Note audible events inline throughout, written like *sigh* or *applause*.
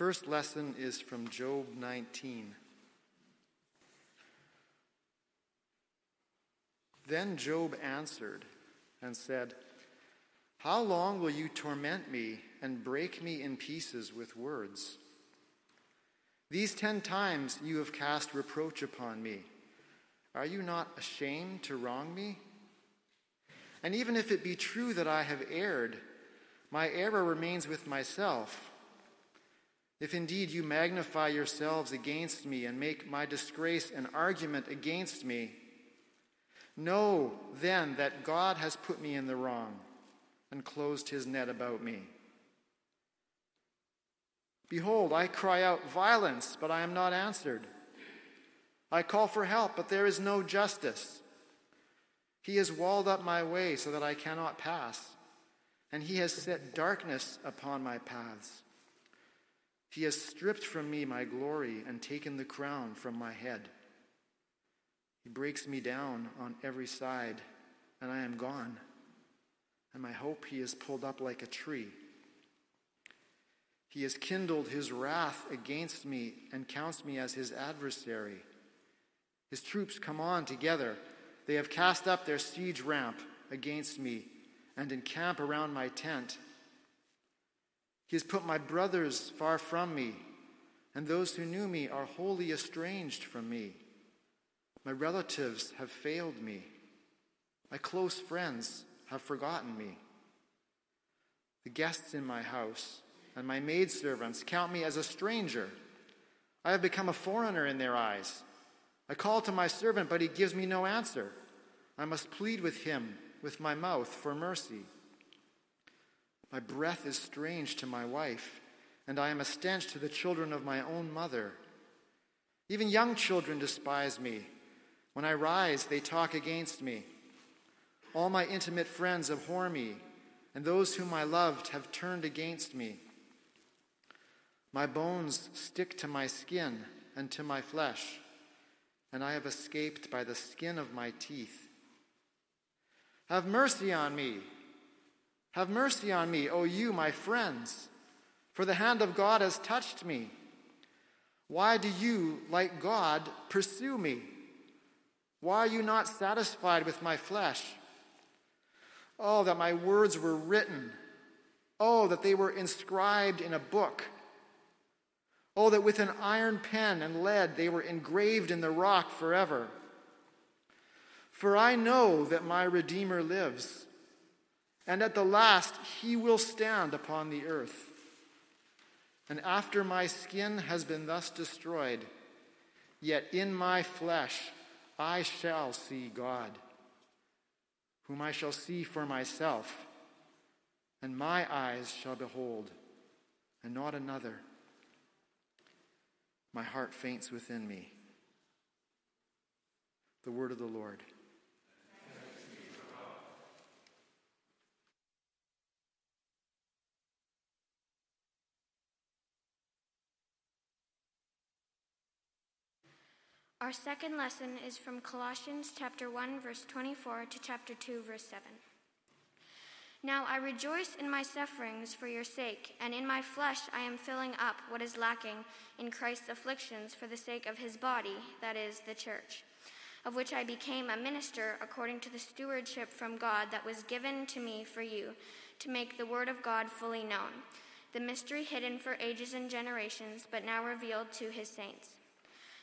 first lesson is from Job 19. Then Job answered and said, How long will you torment me and break me in pieces with words? These ten times you have cast reproach upon me. Are you not ashamed to wrong me? And even if it be true that I have erred, my error remains with myself. If indeed you magnify yourselves against me and make my disgrace an argument against me, know then that God has put me in the wrong and closed his net about me. Behold, I cry out violence, but I am not answered. I call for help, but there is no justice. He has walled up my way so that I cannot pass, and he has set darkness upon my paths. He has stripped from me my glory and taken the crown from my head. He breaks me down on every side, and I am gone. And my hope he has pulled up like a tree. He has kindled his wrath against me and counts me as his adversary. His troops come on together. They have cast up their siege ramp against me and encamp around my tent. He has put my brothers far from me, and those who knew me are wholly estranged from me. My relatives have failed me. My close friends have forgotten me. The guests in my house and my maidservants count me as a stranger. I have become a foreigner in their eyes. I call to my servant, but he gives me no answer. I must plead with him with my mouth for mercy. My breath is strange to my wife, and I am a stench to the children of my own mother. Even young children despise me. When I rise, they talk against me. All my intimate friends abhor me, and those whom I loved have turned against me. My bones stick to my skin and to my flesh and I have escaped by the skin of my teeth. Have mercy on me. Have mercy on me, O you, my friends, for the hand of God has touched me. Why do you, like God, pursue me? Why are you not satisfied with my flesh? Oh, that my words were written. Oh, that they were inscribed in a book Oh, that with an iron pen and lead they were engraved in the rock forever. For I know that my Redeemer lives, and at the last he will stand upon the earth. And after my skin has been thus destroyed, yet in my flesh I shall see God, whom I shall see for myself, and my eyes shall behold, and not another. My heart faints within me. The word of the Lord. Our second lesson is from Colossians chapter 1 verse 24 to chapter 2 verse 7. Now I rejoice in my sufferings for your sake, and in my flesh I am filling up what is lacking in Christ's afflictions for the sake of his body, that is, the church, of which I became a minister according to the stewardship from God that was given to me for you, to make the word of God fully known, the mystery hidden for ages and generations, but now revealed to his saints.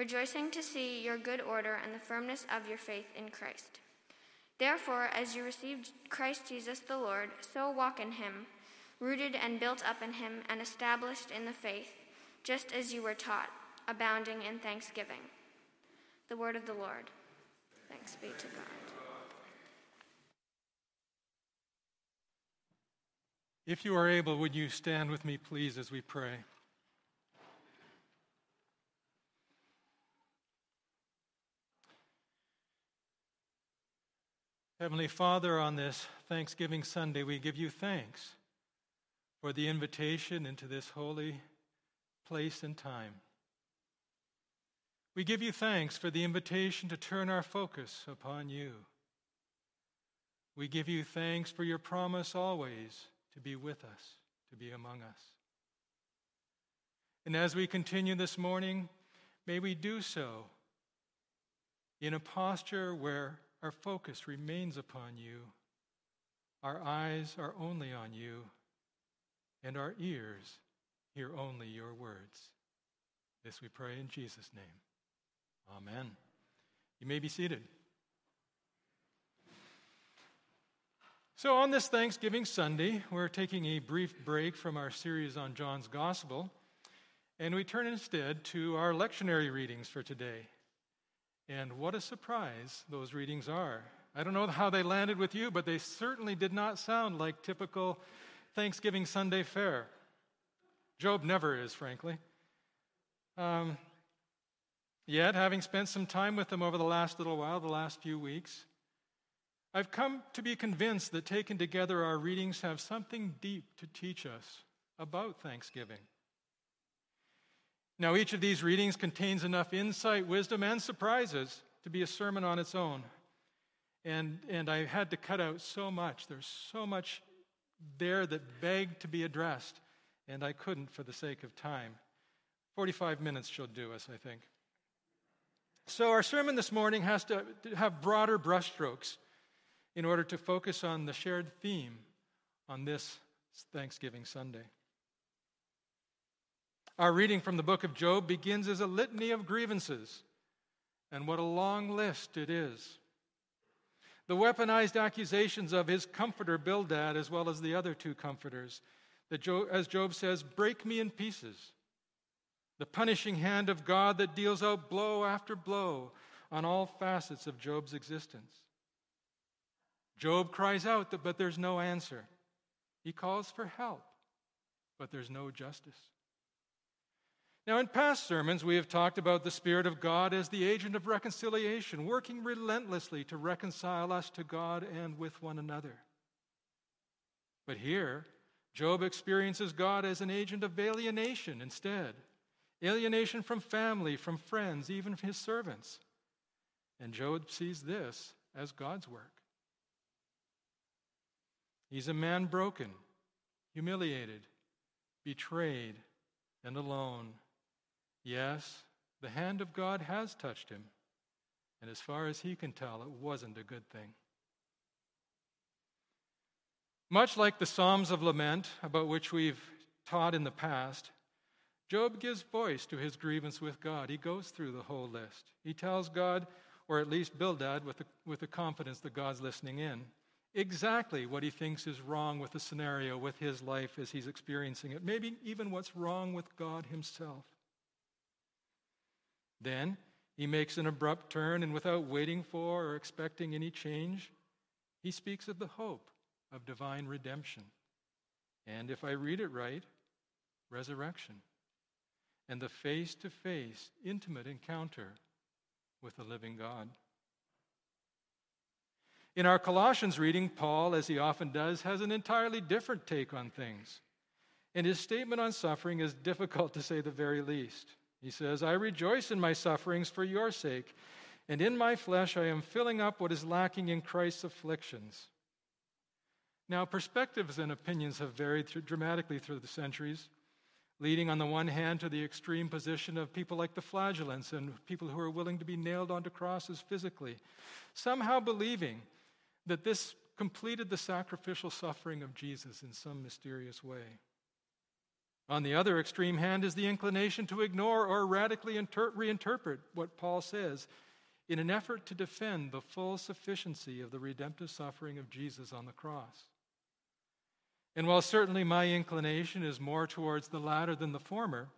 rejoicing to see your good order and the firmness of your faith in Christ. Therefore, as you received Christ Jesus the Lord, so walk in him, rooted and built up in him and established in the faith, just as you were taught, abounding in thanksgiving. The word of the Lord. Thanks be to God. If you are able, would you stand with me, please, as we pray? Heavenly Father, on this Thanksgiving Sunday, we give you thanks for the invitation into this holy place and time. We give you thanks for the invitation to turn our focus upon you. We give you thanks for your promise always to be with us, to be among us. And as we continue this morning, may we do so in a posture where our focus remains upon you. Our eyes are only on you, and our ears hear only your words. This we pray in Jesus' name. Amen. You may be seated. So, on this Thanksgiving Sunday, we're taking a brief break from our series on John's Gospel, and we turn instead to our lectionary readings for today. And what a surprise those readings are. I don't know how they landed with you, but they certainly did not sound like typical Thanksgiving Sunday fare. Job never is, frankly. Um, yet, having spent some time with them over the last little while, the last few weeks, I've come to be convinced that taken together, our readings have something deep to teach us about Thanksgiving. Now, each of these readings contains enough insight, wisdom, and surprises to be a sermon on its own. And, and I had to cut out so much. There's so much there that begged to be addressed, and I couldn't for the sake of time. 45 minutes should do us, I think. So, our sermon this morning has to have broader brushstrokes in order to focus on the shared theme on this Thanksgiving Sunday. Our reading from the book of Job begins as a litany of grievances, and what a long list it is. The weaponized accusations of his comforter Bildad, as well as the other two comforters, that Job, as Job says, break me in pieces. The punishing hand of God that deals out blow after blow on all facets of Job's existence. Job cries out, but there's no answer. He calls for help, but there's no justice. Now, in past sermons, we have talked about the Spirit of God as the agent of reconciliation, working relentlessly to reconcile us to God and with one another. But here, Job experiences God as an agent of alienation instead alienation from family, from friends, even from his servants. And Job sees this as God's work. He's a man broken, humiliated, betrayed, and alone. Yes, the hand of God has touched him, and as far as he can tell, it wasn't a good thing. Much like the Psalms of Lament, about which we've taught in the past, Job gives voice to his grievance with God. He goes through the whole list. He tells God, or at least Bildad, with the, with the confidence that God's listening in, exactly what he thinks is wrong with the scenario, with his life as he's experiencing it, maybe even what's wrong with God himself. Then he makes an abrupt turn, and without waiting for or expecting any change, he speaks of the hope of divine redemption. And if I read it right, resurrection. And the face to face, intimate encounter with the living God. In our Colossians reading, Paul, as he often does, has an entirely different take on things. And his statement on suffering is difficult to say the very least. He says, I rejoice in my sufferings for your sake, and in my flesh I am filling up what is lacking in Christ's afflictions. Now, perspectives and opinions have varied dramatically through the centuries, leading on the one hand to the extreme position of people like the flagellants and people who are willing to be nailed onto crosses physically, somehow believing that this completed the sacrificial suffering of Jesus in some mysterious way. On the other extreme hand is the inclination to ignore or radically inter- reinterpret what Paul says in an effort to defend the full sufficiency of the redemptive suffering of Jesus on the cross. And while certainly my inclination is more towards the latter than the former,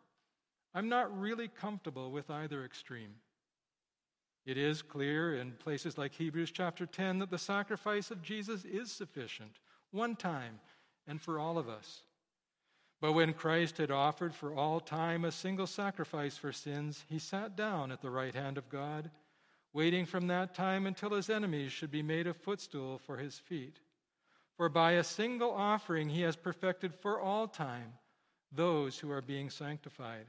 I'm not really comfortable with either extreme. It is clear in places like Hebrews chapter 10 that the sacrifice of Jesus is sufficient, one time and for all of us. But when Christ had offered for all time a single sacrifice for sins, he sat down at the right hand of God, waiting from that time until his enemies should be made a footstool for his feet. For by a single offering he has perfected for all time those who are being sanctified.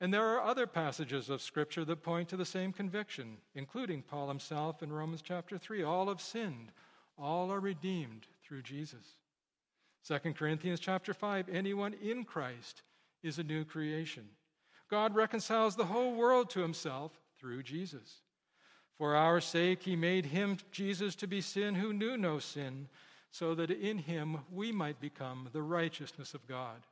And there are other passages of Scripture that point to the same conviction, including Paul himself in Romans chapter 3. All have sinned, all are redeemed through Jesus. 2 Corinthians chapter 5 anyone in Christ is a new creation. God reconciles the whole world to himself through Jesus. For our sake, he made him, Jesus, to be sin who knew no sin, so that in him we might become the righteousness of God.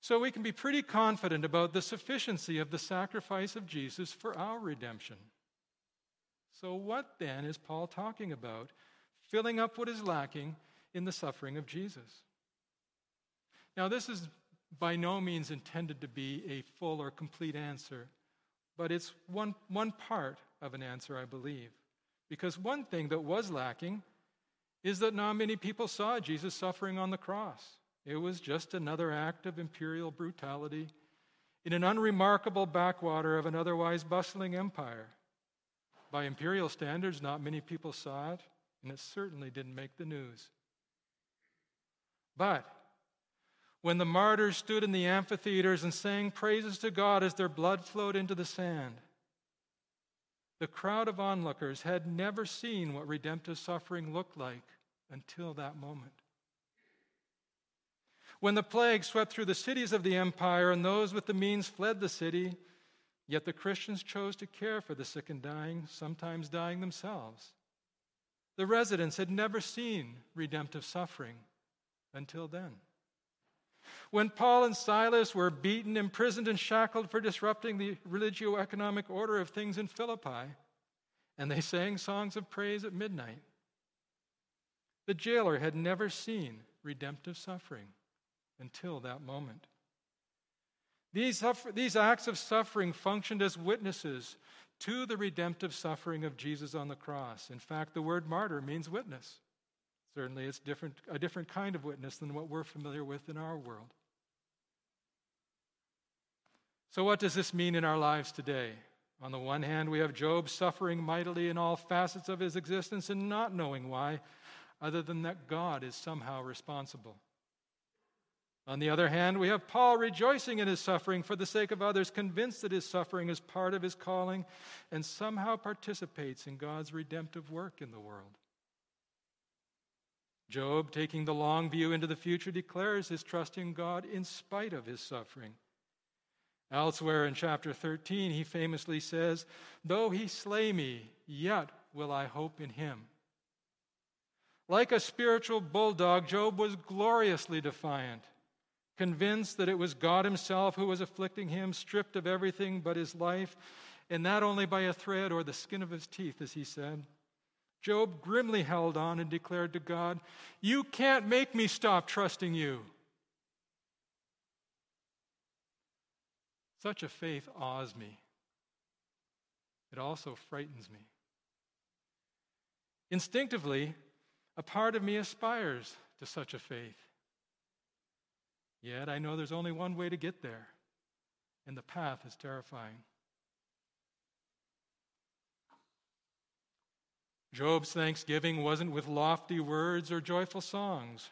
So we can be pretty confident about the sufficiency of the sacrifice of Jesus for our redemption. So, what then is Paul talking about? Filling up what is lacking in the suffering of Jesus. Now, this is by no means intended to be a full or complete answer, but it's one, one part of an answer, I believe. Because one thing that was lacking is that not many people saw Jesus suffering on the cross. It was just another act of imperial brutality in an unremarkable backwater of an otherwise bustling empire. By imperial standards, not many people saw it, and it certainly didn't make the news. But when the martyrs stood in the amphitheaters and sang praises to God as their blood flowed into the sand, the crowd of onlookers had never seen what redemptive suffering looked like until that moment. When the plague swept through the cities of the empire and those with the means fled the city, yet the Christians chose to care for the sick and dying, sometimes dying themselves. The residents had never seen redemptive suffering until then. When Paul and Silas were beaten, imprisoned, and shackled for disrupting the religio economic order of things in Philippi, and they sang songs of praise at midnight, the jailer had never seen redemptive suffering until that moment. These, these acts of suffering functioned as witnesses to the redemptive suffering of Jesus on the cross. In fact, the word martyr means witness. Certainly, it's different, a different kind of witness than what we're familiar with in our world. So, what does this mean in our lives today? On the one hand, we have Job suffering mightily in all facets of his existence and not knowing why, other than that God is somehow responsible. On the other hand, we have Paul rejoicing in his suffering for the sake of others, convinced that his suffering is part of his calling and somehow participates in God's redemptive work in the world. Job, taking the long view into the future, declares his trust in God in spite of his suffering. Elsewhere in chapter 13, he famously says, Though he slay me, yet will I hope in him. Like a spiritual bulldog, Job was gloriously defiant, convinced that it was God himself who was afflicting him, stripped of everything but his life, and not only by a thread or the skin of his teeth, as he said. Job grimly held on and declared to God, You can't make me stop trusting you. Such a faith awes me. It also frightens me. Instinctively, a part of me aspires to such a faith. Yet I know there's only one way to get there, and the path is terrifying. Job's thanksgiving wasn't with lofty words or joyful songs.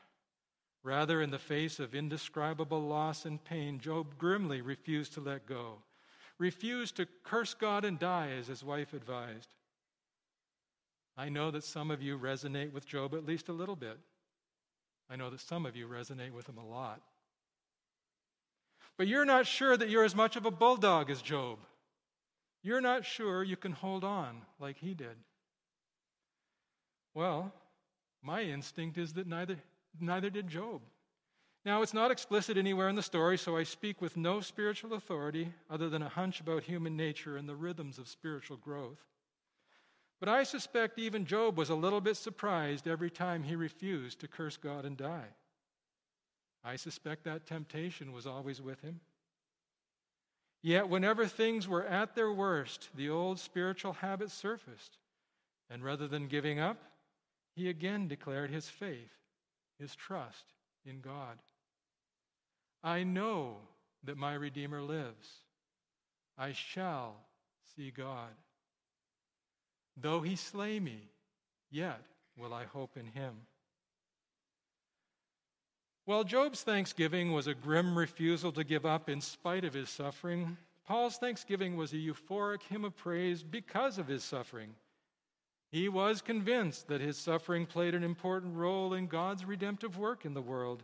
Rather, in the face of indescribable loss and pain, Job grimly refused to let go, refused to curse God and die, as his wife advised. I know that some of you resonate with Job at least a little bit. I know that some of you resonate with him a lot. But you're not sure that you're as much of a bulldog as Job. You're not sure you can hold on like he did. Well, my instinct is that neither, neither did Job. Now, it's not explicit anywhere in the story, so I speak with no spiritual authority other than a hunch about human nature and the rhythms of spiritual growth. But I suspect even Job was a little bit surprised every time he refused to curse God and die. I suspect that temptation was always with him. Yet, whenever things were at their worst, the old spiritual habit surfaced, and rather than giving up, he again declared his faith, his trust in God. I know that my Redeemer lives. I shall see God. Though he slay me, yet will I hope in him. While Job's thanksgiving was a grim refusal to give up in spite of his suffering, Paul's thanksgiving was a euphoric hymn of praise because of his suffering. He was convinced that his suffering played an important role in God's redemptive work in the world,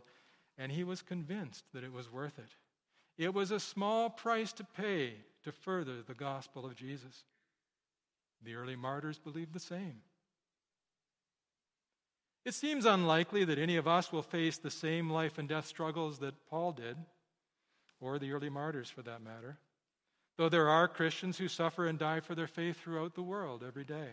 and he was convinced that it was worth it. It was a small price to pay to further the gospel of Jesus. The early martyrs believed the same. It seems unlikely that any of us will face the same life and death struggles that Paul did, or the early martyrs for that matter, though there are Christians who suffer and die for their faith throughout the world every day.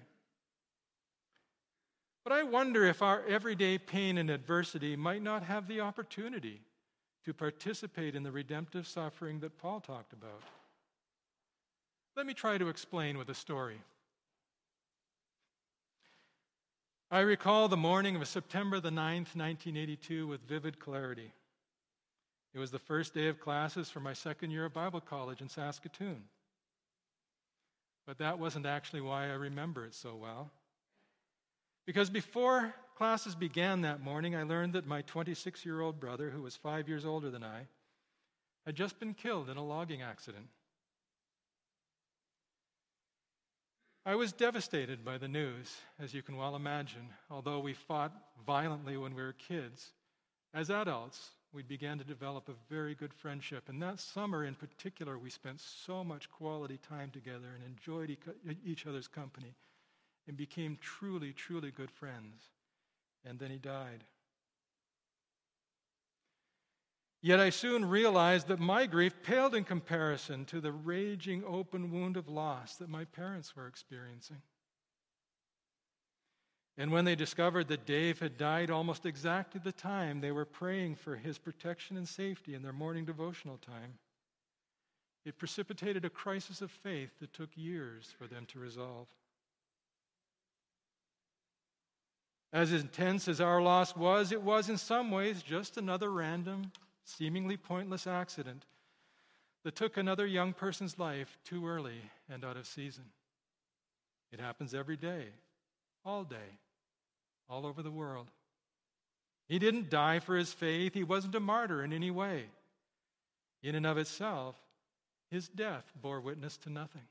But I wonder if our everyday pain and adversity might not have the opportunity to participate in the redemptive suffering that Paul talked about. Let me try to explain with a story. I recall the morning of September the 9th, 1982, with vivid clarity. It was the first day of classes for my second year of Bible college in Saskatoon. But that wasn't actually why I remember it so well. Because before classes began that morning, I learned that my 26 year old brother, who was five years older than I, had just been killed in a logging accident. I was devastated by the news, as you can well imagine. Although we fought violently when we were kids, as adults, we began to develop a very good friendship. And that summer in particular, we spent so much quality time together and enjoyed each other's company and became truly, truly good friends. And then he died. Yet I soon realized that my grief paled in comparison to the raging open wound of loss that my parents were experiencing. And when they discovered that Dave had died almost exactly the time they were praying for his protection and safety in their morning devotional time, it precipitated a crisis of faith that took years for them to resolve. As intense as our loss was, it was in some ways just another random, seemingly pointless accident that took another young person's life too early and out of season. It happens every day, all day, all over the world. He didn't die for his faith, he wasn't a martyr in any way. In and of itself, his death bore witness to nothing.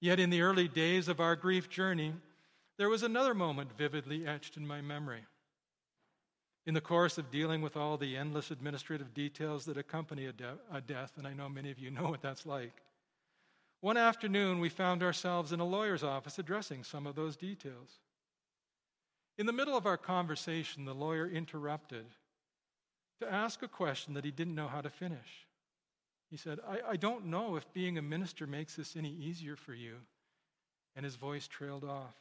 Yet in the early days of our grief journey, there was another moment vividly etched in my memory. In the course of dealing with all the endless administrative details that accompany a, de- a, death, and I know many of you *laughs* know what that's like, one afternoon we found ourselves in a lawyer's office addressing some of those details. In the middle of our conversation, the lawyer interrupted to ask a question that he didn't know how to finish. He said, I, I don't know if being a minister makes this any easier for you. And his voice trailed off.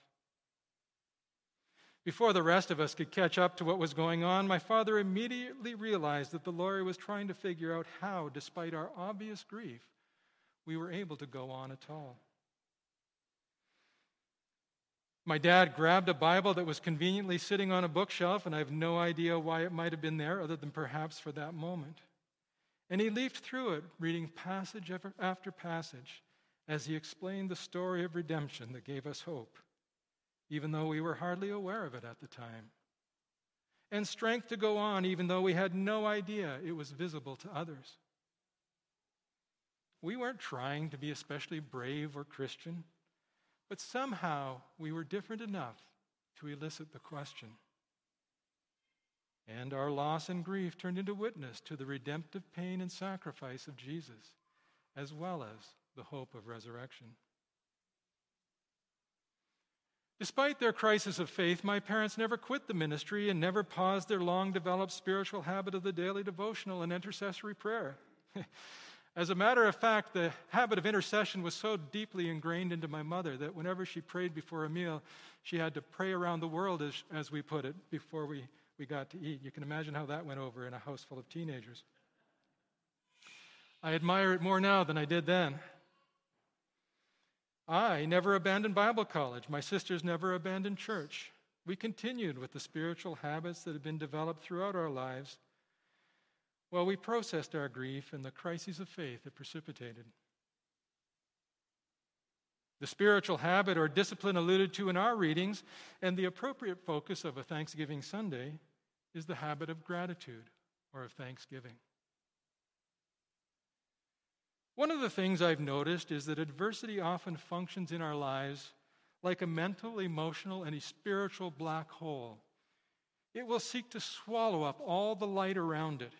Before the rest of us could catch up to what was going on, my father immediately realized that the lawyer was trying to figure out how, despite our obvious grief, we were able to go on at all. My dad grabbed a Bible that was conveniently sitting on a bookshelf, and I have no idea why it might have been there, other than perhaps for that moment. And he leafed through it, reading passage after passage, as he explained the story of redemption that gave us hope even though we were hardly aware of it at the time. And strength to go on, even though we had no idea it was visible to others. We weren't trying to be especially brave or Christian, but somehow we were different enough to elicit the question. And our loss and grief turned into witness to the redemptive pain and sacrifice of Jesus, as well as the hope of resurrection. Despite their crisis of faith, my parents never quit the ministry and never paused their long developed spiritual habit of the daily devotional and intercessory prayer. *laughs* As a matter of fact, the habit of intercession was so deeply ingrained into my mother that whenever she prayed before a meal, she had to pray around the world, as, as we put it, before we, we got to eat. You can imagine how that went over in a house full of teenagers. I admire it more now than I did then. I never abandoned Bible college. My sisters never abandoned church. We continued with the spiritual habits that had been developed throughout our lives while we processed our grief and the crises of faith it precipitated. The spiritual habit or discipline alluded to in our readings and the appropriate focus of a Thanksgiving Sunday is the habit of gratitude or of thanksgiving. One of the things I've noticed is that adversity often functions in our lives like a mental, emotional, and a spiritual black hole. It will seek to swallow up all the light around it.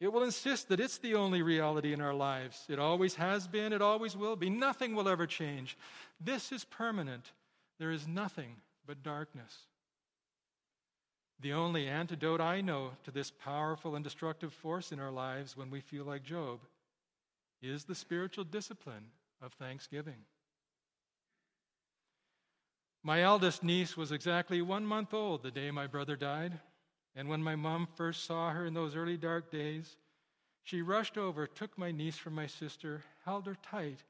It will insist that it's the only reality in our lives. It always has been, it always will be. Nothing will ever change. This is permanent. There is nothing but darkness. The only antidote I know to this powerful and destructive force in our lives when we feel like Job is the spiritual discipline of thanksgiving. My eldest niece was exactly one month old the day my brother died. And when my mom first saw her in those early dark days, she rushed over, took my niece from my sister, held her tight,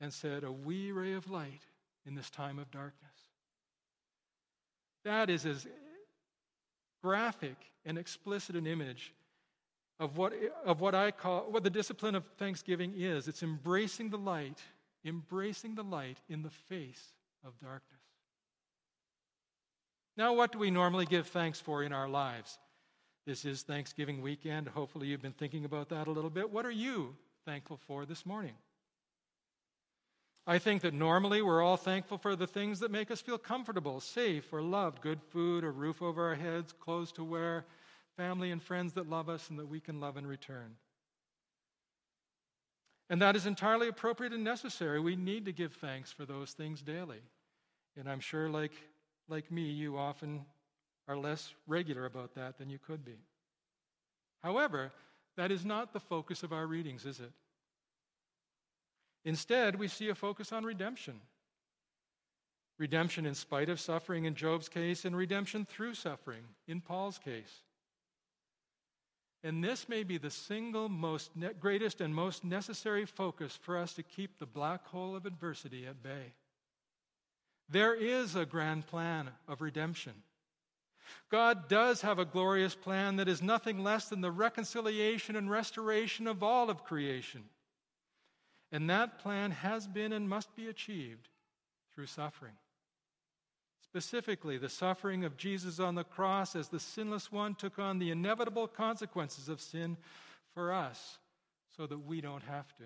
and said, A wee ray of light in this time of darkness. That is as graphic and explicit an image of what, of what I call what the discipline of thanksgiving is. It's embracing the light, embracing the light in the face of darkness. Now, what do we normally give thanks for in our lives? This is Thanksgiving weekend. Hopefully, you've been thinking about that a little bit. What are you thankful for this morning? I think that normally we're all thankful for the things that make us feel comfortable, safe, or loved good food, a roof over our heads, clothes to wear, family and friends that love us and that we can love in return. And that is entirely appropriate and necessary. We need to give thanks for those things daily. And I'm sure, like like me, you often are less regular about that than you could be. However, that is not the focus of our readings, is it? Instead, we see a focus on redemption. Redemption in spite of suffering in Job's case, and redemption through suffering in Paul's case. And this may be the single most ne- greatest and most necessary focus for us to keep the black hole of adversity at bay. There is a grand plan of redemption. God does have a glorious plan that is nothing less than the reconciliation and restoration of all of creation. And that plan has been and must be achieved through suffering. Specifically, the suffering of Jesus on the cross as the sinless one took on the inevitable consequences of sin for us so that we don't have to.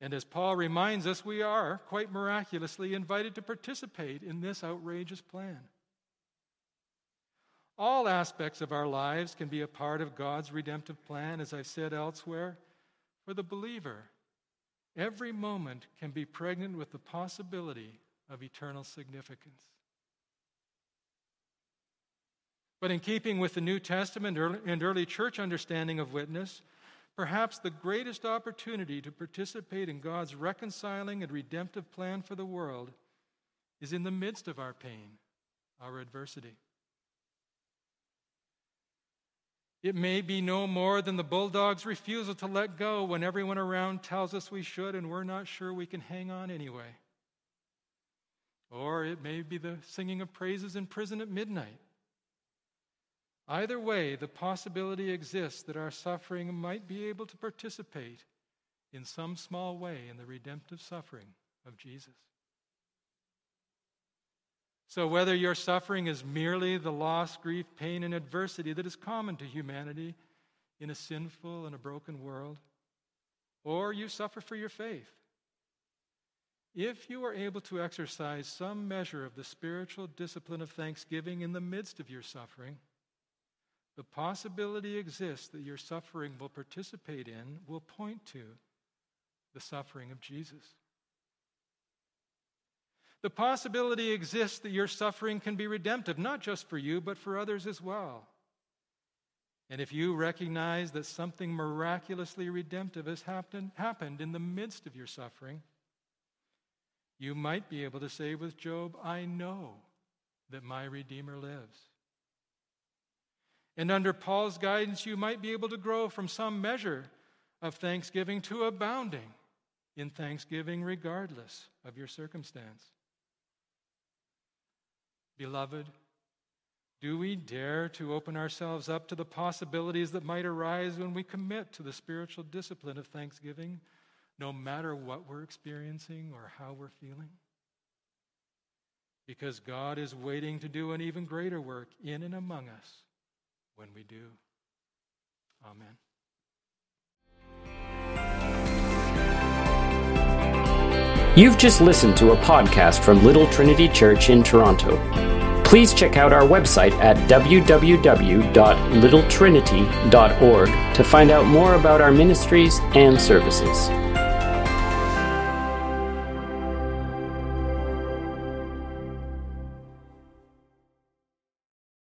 And as Paul reminds us, we are, quite miraculously, invited to participate in this outrageous plan. All aspects of our lives can be a part of God's redemptive plan, as I've said elsewhere. For the believer, every moment can be pregnant with the possibility of eternal significance. But in keeping with the New Testament and early church understanding of witness, Perhaps the greatest opportunity to participate in God's reconciling and redemptive plan for the world is in the midst of our pain, our adversity. It may be no more than the bulldog's refusal to let go when everyone around tells us we should and we're not sure we can hang on anyway. Or it may be the singing of praises in prison at midnight Either way, the possibility exists that our suffering might be able to participate in some small way in the redemptive suffering of Jesus. So, whether your suffering is merely the loss, grief, pain, and adversity that is common to humanity in a sinful and a broken world, or you suffer for your faith, if you are able to exercise some measure of the spiritual discipline of thanksgiving in the midst of your suffering, the possibility exists that your suffering will participate in, will point to the suffering of Jesus. The possibility exists that your suffering can be redemptive, not just for you, but for others as well. And if you recognize that something miraculously redemptive has happened, happened in the midst of your suffering, you might be able to say with Job, I know that my Redeemer lives. And under Paul's guidance, you might be able to grow from some measure of thanksgiving to abounding in thanksgiving, regardless of your circumstance. Beloved, do we dare to open ourselves up to the possibilities that might arise when we commit to the spiritual discipline of thanksgiving, no matter what we're experiencing or how we're feeling? Because God is waiting to do an even greater work in and among us when we do. Amen. You've just listened to a podcast from Little Trinity Church in Toronto. Please check out our website at www.littletrinity.org to find out more about our ministries and services.